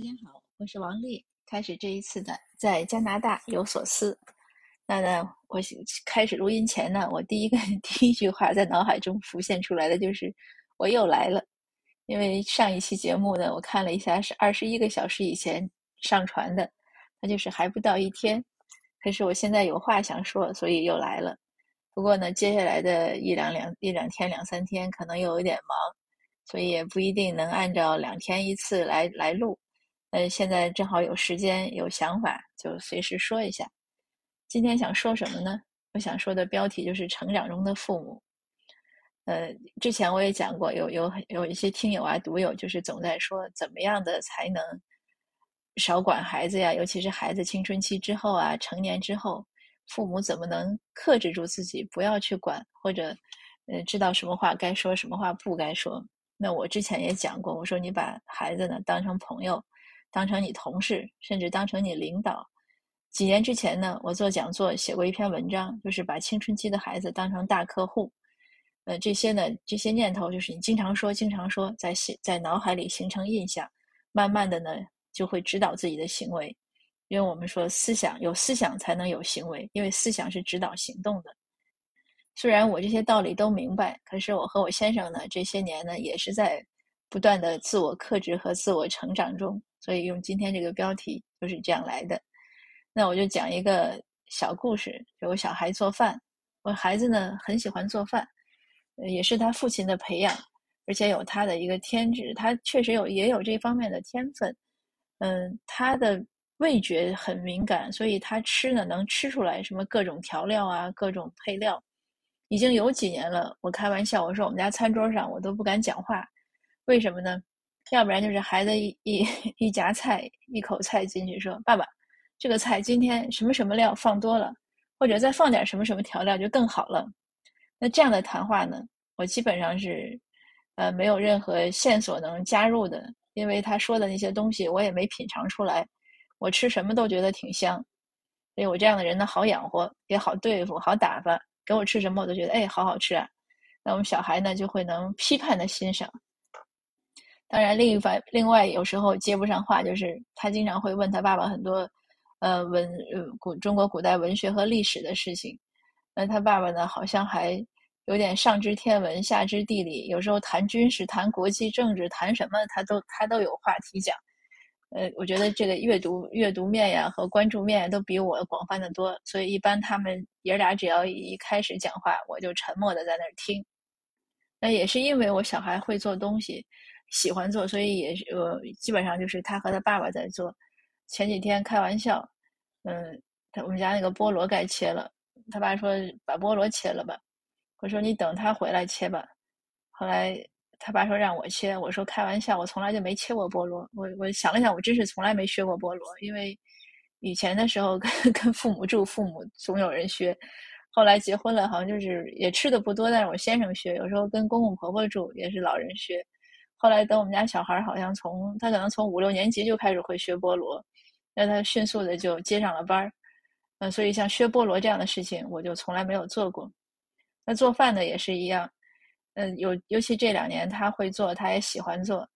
大家好，我是王丽。开始这一次的在加拿大有所思。那呢，我开始录音前呢，我第一个 第一句话在脑海中浮现出来的就是我又来了。因为上一期节目呢，我看了一下是二十一个小时以前上传的，那就是还不到一天。可是我现在有话想说，所以又来了。不过呢，接下来的一两两一两天两三天可能又有点忙，所以也不一定能按照两天一次来来录。呃，现在正好有时间有想法，就随时说一下。今天想说什么呢？我想说的标题就是成长中的父母。呃，之前我也讲过，有有有一些听友啊、读友，就是总在说怎么样的才能少管孩子呀，尤其是孩子青春期之后啊、成年之后，父母怎么能克制住自己，不要去管，或者呃，知道什么话该说，什么话不该说。那我之前也讲过，我说你把孩子呢当成朋友。当成你同事，甚至当成你领导。几年之前呢，我做讲座写过一篇文章，就是把青春期的孩子当成大客户。呃，这些呢，这些念头就是你经常说、经常说，在心在脑海里形成印象，慢慢的呢，就会指导自己的行为。因为我们说思想有思想才能有行为，因为思想是指导行动的。虽然我这些道理都明白，可是我和我先生呢，这些年呢，也是在不断的自我克制和自我成长中。所以用今天这个标题就是这样来的。那我就讲一个小故事，就我小孩做饭。我孩子呢很喜欢做饭，也是他父亲的培养，而且有他的一个天职，他确实有也有这方面的天分。嗯，他的味觉很敏感，所以他吃呢能吃出来什么各种调料啊，各种配料。已经有几年了，我开玩笑我说我们家餐桌上我都不敢讲话，为什么呢？要不然就是孩子一一 一夹菜一口菜进去说：“爸爸，这个菜今天什么什么料放多了，或者再放点什么什么调料就更好了。”那这样的谈话呢，我基本上是呃没有任何线索能加入的，因为他说的那些东西我也没品尝出来，我吃什么都觉得挺香，所以我这样的人呢好养活也好对付好打发，给我吃什么我都觉得哎好好吃啊。那我们小孩呢就会能批判的欣赏。当然，另一方另外有时候接不上话，就是他经常会问他爸爸很多，呃文呃古中国古代文学和历史的事情。那他爸爸呢，好像还有点上知天文下知地理，有时候谈军事、谈国际政治、谈什么他都他都有话题讲。呃，我觉得这个阅读阅读面呀和关注面都比我广泛的多，所以一般他们爷俩只要一开始讲话，我就沉默的在那儿听。那也是因为我小孩会做东西。喜欢做，所以也是呃，基本上就是他和他爸爸在做。前几天开玩笑，嗯，他我们家那个菠萝该切了，他爸说把菠萝切了吧，我说你等他回来切吧。后来他爸说让我切，我说开玩笑，我从来就没切过菠萝。我我想了想，我真是从来没削过菠萝，因为以前的时候跟 跟父母住，父母总有人削。后来结婚了，好像就是也吃的不多，但是我先生削。有时候跟公公婆婆住，也是老人削。后来等我们家小孩好像从他可能从五六年级就开始会削菠萝，那他迅速的就接上了班儿，嗯，所以像削菠萝这样的事情我就从来没有做过。那做饭呢也是一样，嗯，有尤其这两年他会做，他也喜欢做，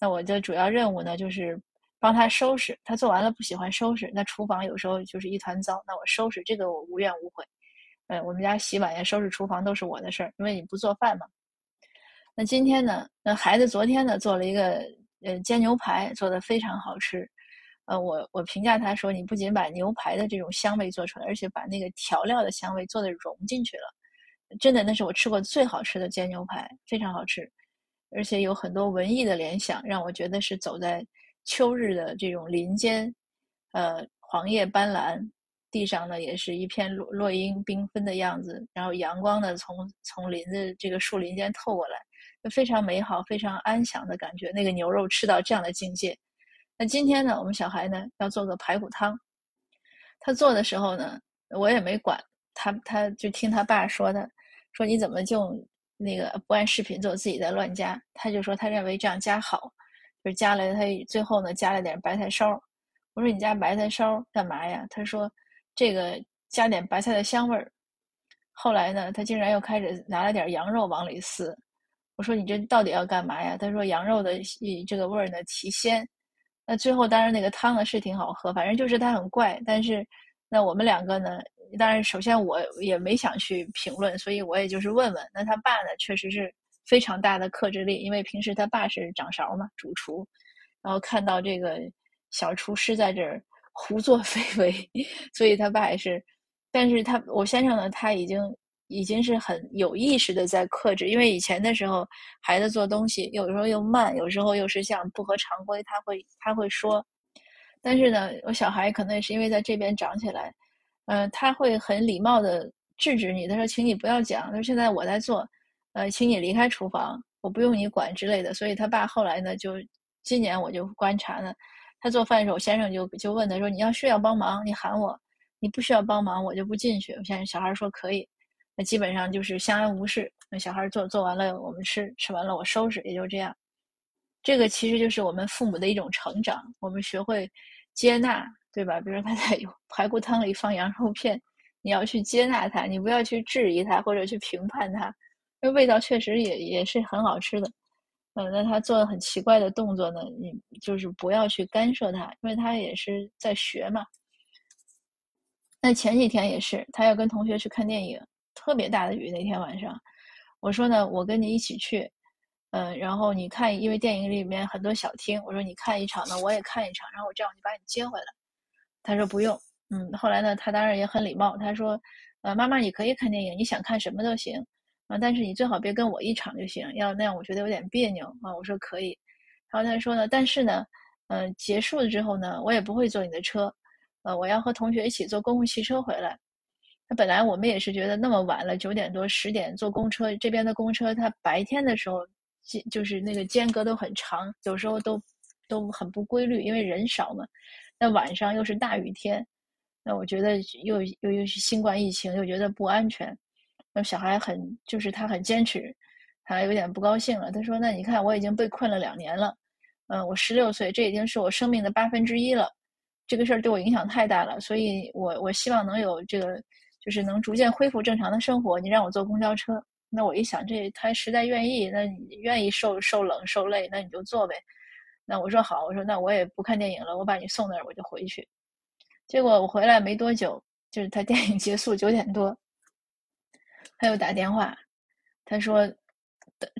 那我的主要任务呢就是帮他收拾，他做完了不喜欢收拾，那厨房有时候就是一团糟，那我收拾这个我无怨无悔，嗯，我们家洗碗呀、收拾厨房都是我的事儿，因为你不做饭嘛。那今天呢？那孩子昨天呢做了一个呃煎牛排，做的非常好吃。呃，我我评价他说，你不仅把牛排的这种香味做出来，而且把那个调料的香味做的融进去了。真的，那是我吃过最好吃的煎牛排，非常好吃，而且有很多文艺的联想，让我觉得是走在秋日的这种林间，呃，黄叶斑斓，地上呢也是一片落落英缤纷的样子，然后阳光呢从从林子这个树林间透过来。非常美好、非常安详的感觉。那个牛肉吃到这样的境界。那今天呢，我们小孩呢要做个排骨汤。他做的时候呢，我也没管他，他就听他爸说的，说你怎么就那个不按视频做，自己在乱加。他就说他认为这样加好，就是加了他最后呢加了点白菜烧。我说你加白菜烧干嘛呀？他说这个加点白菜的香味儿。后来呢，他竟然又开始拿了点羊肉往里撕。我说你这到底要干嘛呀？他说羊肉的这个味儿呢提鲜，那最后当然那个汤呢是挺好喝，反正就是它很怪。但是那我们两个呢，当然首先我也没想去评论，所以我也就是问问。那他爸呢，确实是非常大的克制力，因为平时他爸是掌勺嘛，主厨，然后看到这个小厨师在这儿胡作 非为，所以他爸也是。但是他我先生呢，他已经。已经是很有意识的在克制，因为以前的时候，孩子做东西有时候又慢，有时候又是像不合常规，他会他会说。但是呢，我小孩可能也是因为在这边长起来，嗯，他会很礼貌的制止你，他说：“请你不要讲，他说现在我在做，呃，请你离开厨房，我不用你管之类的。”所以他爸后来呢，就今年我就观察呢，他做饭的时候，先生就就问他说：“你要需要帮忙，你喊我；你不需要帮忙，我就不进去。”我现在小孩说可以。那基本上就是相安无事。那小孩做做完了，我们吃吃完了，我收拾，也就这样。这个其实就是我们父母的一种成长。我们学会接纳，对吧？比如说他在 排骨汤里放羊肉片，你要去接纳他，你不要去质疑他或者去评判他，因为味道确实也也是很好吃的。嗯，那他做了很奇怪的动作呢，你就是不要去干涉他，因为他也是在学嘛。那前几天也是，他要跟同学去看电影。特别大的雨那天晚上，我说呢，我跟你一起去，嗯，然后你看，因为电影里面很多小厅，我说你看一场呢，我也看一场，然后我这样我就把你接回来。他说不用，嗯，后来呢，他当然也很礼貌，他说，呃，妈妈你可以看电影，你想看什么都行，啊，但是你最好别跟我一场就行，要那样我觉得有点别扭啊。我说可以，然后他说呢，但是呢，嗯，结束了之后呢，我也不会坐你的车，呃，我要和同学一起坐公共汽车回来。本来我们也是觉得那么晚了，九点多十点坐公车，这边的公车它白天的时候间就是那个间隔都很长，有时候都都很不规律，因为人少嘛。那晚上又是大雨天，那我觉得又又又是新冠疫情，又觉得不安全。那小孩很就是他很坚持，他有点不高兴了。他说：“那你看我已经被困了两年了，嗯，我十六岁，这已经是我生命的八分之一了，这个事儿对我影响太大了，所以我我希望能有这个。”就是能逐渐恢复正常的生活。你让我坐公交车，那我一想，这他实在愿意，那你愿意受受冷受累，那你就坐呗。那我说好，我说那我也不看电影了，我把你送那儿，我就回去。结果我回来没多久，就是他 电影结束九点多，他又打电话，他说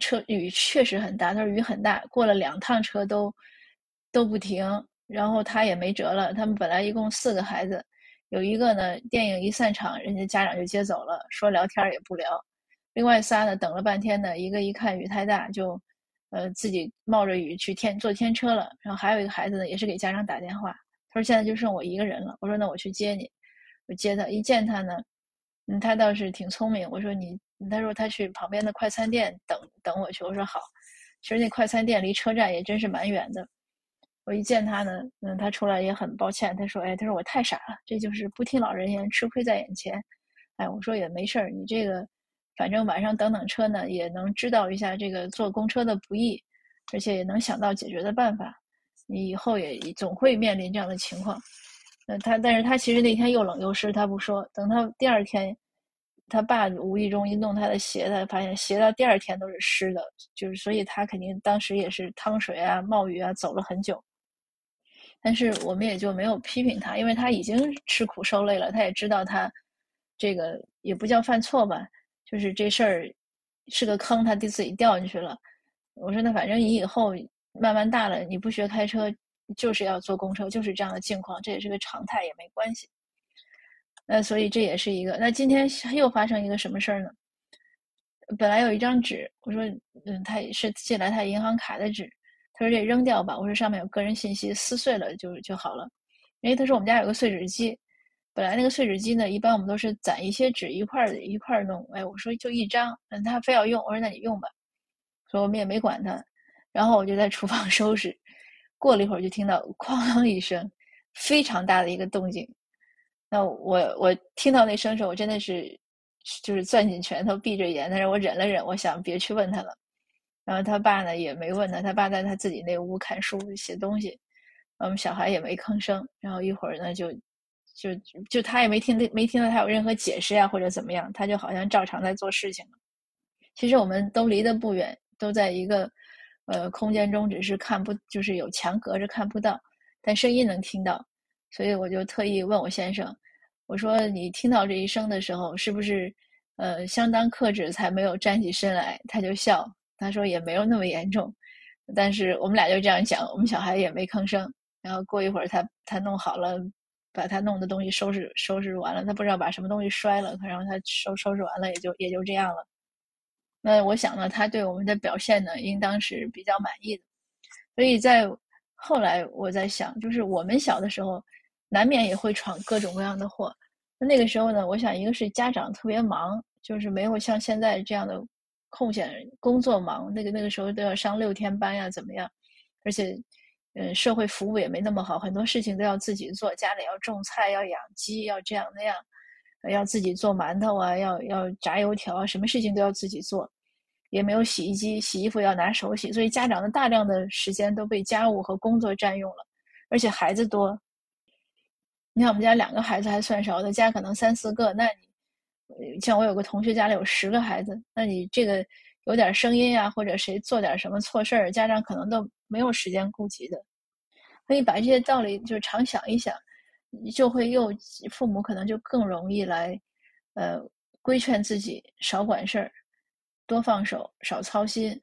车雨确实很大，他说雨很大，过了两趟车都都不停，然后他也没辙了。他们本来一共四个孩子。有一个呢，电影一散场，人家家长就接走了，说聊天也不聊。另外仨呢，等了半天呢，一个一看雨太大，就，呃，自己冒着雨去天坐天车了。然后还有一个孩子呢，也是给家长打电话，他说现在就剩我一个人了。我说那我去接你，我接他，一见他呢，嗯，他倒是挺聪明。我说你，他说他去旁边的快餐店等等我去。我说好，其实那快餐店离车站也真是蛮远的。我一见他呢，嗯，他出来也很抱歉。他说：“哎，他说我太傻了，这就是不听老人言，吃亏在眼前。”哎，我说也没事儿，你这个反正晚上等等车呢，也能知道一下这个坐公车的不易，而且也能想到解决的办法。你以后也总会面临这样的情况。嗯，他但是他其实那天又冷又湿，他不说。等他第二天，他爸无意中一弄他的鞋，他发现鞋到第二天都是湿的，就是所以他肯定当时也是趟水啊、冒雨啊，走了很久。但是我们也就没有批评他，因为他已经吃苦受累了，他也知道他这个也不叫犯错吧，就是这事儿是个坑，他自己掉进去了。我说那反正你以后慢慢大了，你不学开车就是要坐公车，就是这样的境况，这也是个常态，也没关系。那所以这也是一个。那今天又发生一个什么事儿呢？本来有一张纸，我说嗯，他是寄来他银行卡的纸。他说：“这扔掉吧。”我说：“上面有个人信息，撕碎了就就好了。”因为他说我们家有个碎纸机，本来那个碎纸机呢，一般我们都是攒一些纸一块儿一块儿弄。哎，我说就一张，嗯，他非要用，我说那你用吧。所以我们也没管他。然后我就在厨房 收拾，过了一会儿就听到哐啷一声，非常大的一个动静。那我我听到那声时候，我真的是就是攥紧拳头闭着眼，但是我忍了忍，我想别去问他了。然后他爸呢也没问他，他爸在他自己那屋看书写东西，我们小孩也没吭声。然后一会儿呢就就就他也没听没听到他有任何解释呀或者怎么样，他就好像照常在做事情。其实我们都离得不远，都在一个呃空间中，只是看不就是有墙隔着看不到。但声音能听到，所以我就特意问我先生，我说你听到这一声的时候，是不是呃相当克制才没有站起身来？他就笑，他说也没有那么严重，但是我们俩就这样讲，我们小孩也没吭声。然后过一会儿，他他弄好了，把他弄的东西收拾收拾完了，他不知道把什么东西摔了，然后他收收拾完了，也就也就这样了。那我想呢，他对我们的表现呢，应当是比较满意的。所以在后来，我在想，就是我们小的时候，难免也会闯各种各样的祸。那那个时候呢，我想一个是家长特别忙，就是没有像现在这样的空闲，工作忙，那个那个时候都要上六天班呀，怎么样？而且，嗯，社会服务也没那么好，很多事情都要自己做，家里要种菜，要养鸡，要这样那样。要自己做馒头啊，要要炸油条啊，什么事情都要自己做，也没有洗衣机，洗衣服要拿手洗，所以家长的大量的时间都被家务和工作占用了，而且孩子多。你看我们家两个孩子还算少的，家可能三四个，那你像我有个同学家里有十个孩子，那你这个有点声音呀，或者谁做点什么错事儿，家长可能都没有时间顾及的。所以把这些道理就常想一想。就会又父母可能就更容易来，呃，规劝自己少管事儿，多放手，少操心，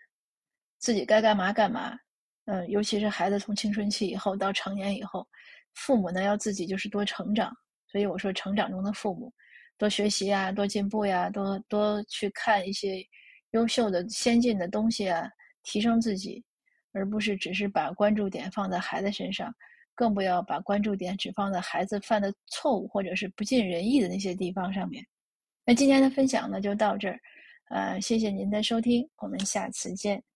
自己该干嘛干嘛。嗯，尤其是孩子从青春期以后到成年以后，父母呢要自己就是多成长。所以我说，成长中的父母，多学习呀，多进步呀，多多去看一些优秀的、先进的东西啊，提升自己，而不是只是把关注点放在孩子身上。更不要把关注点只放在孩子犯的错误或者是不尽人意的那些地方上面。那今天的分享呢就到这儿，呃，谢谢您的收听，我们下次见。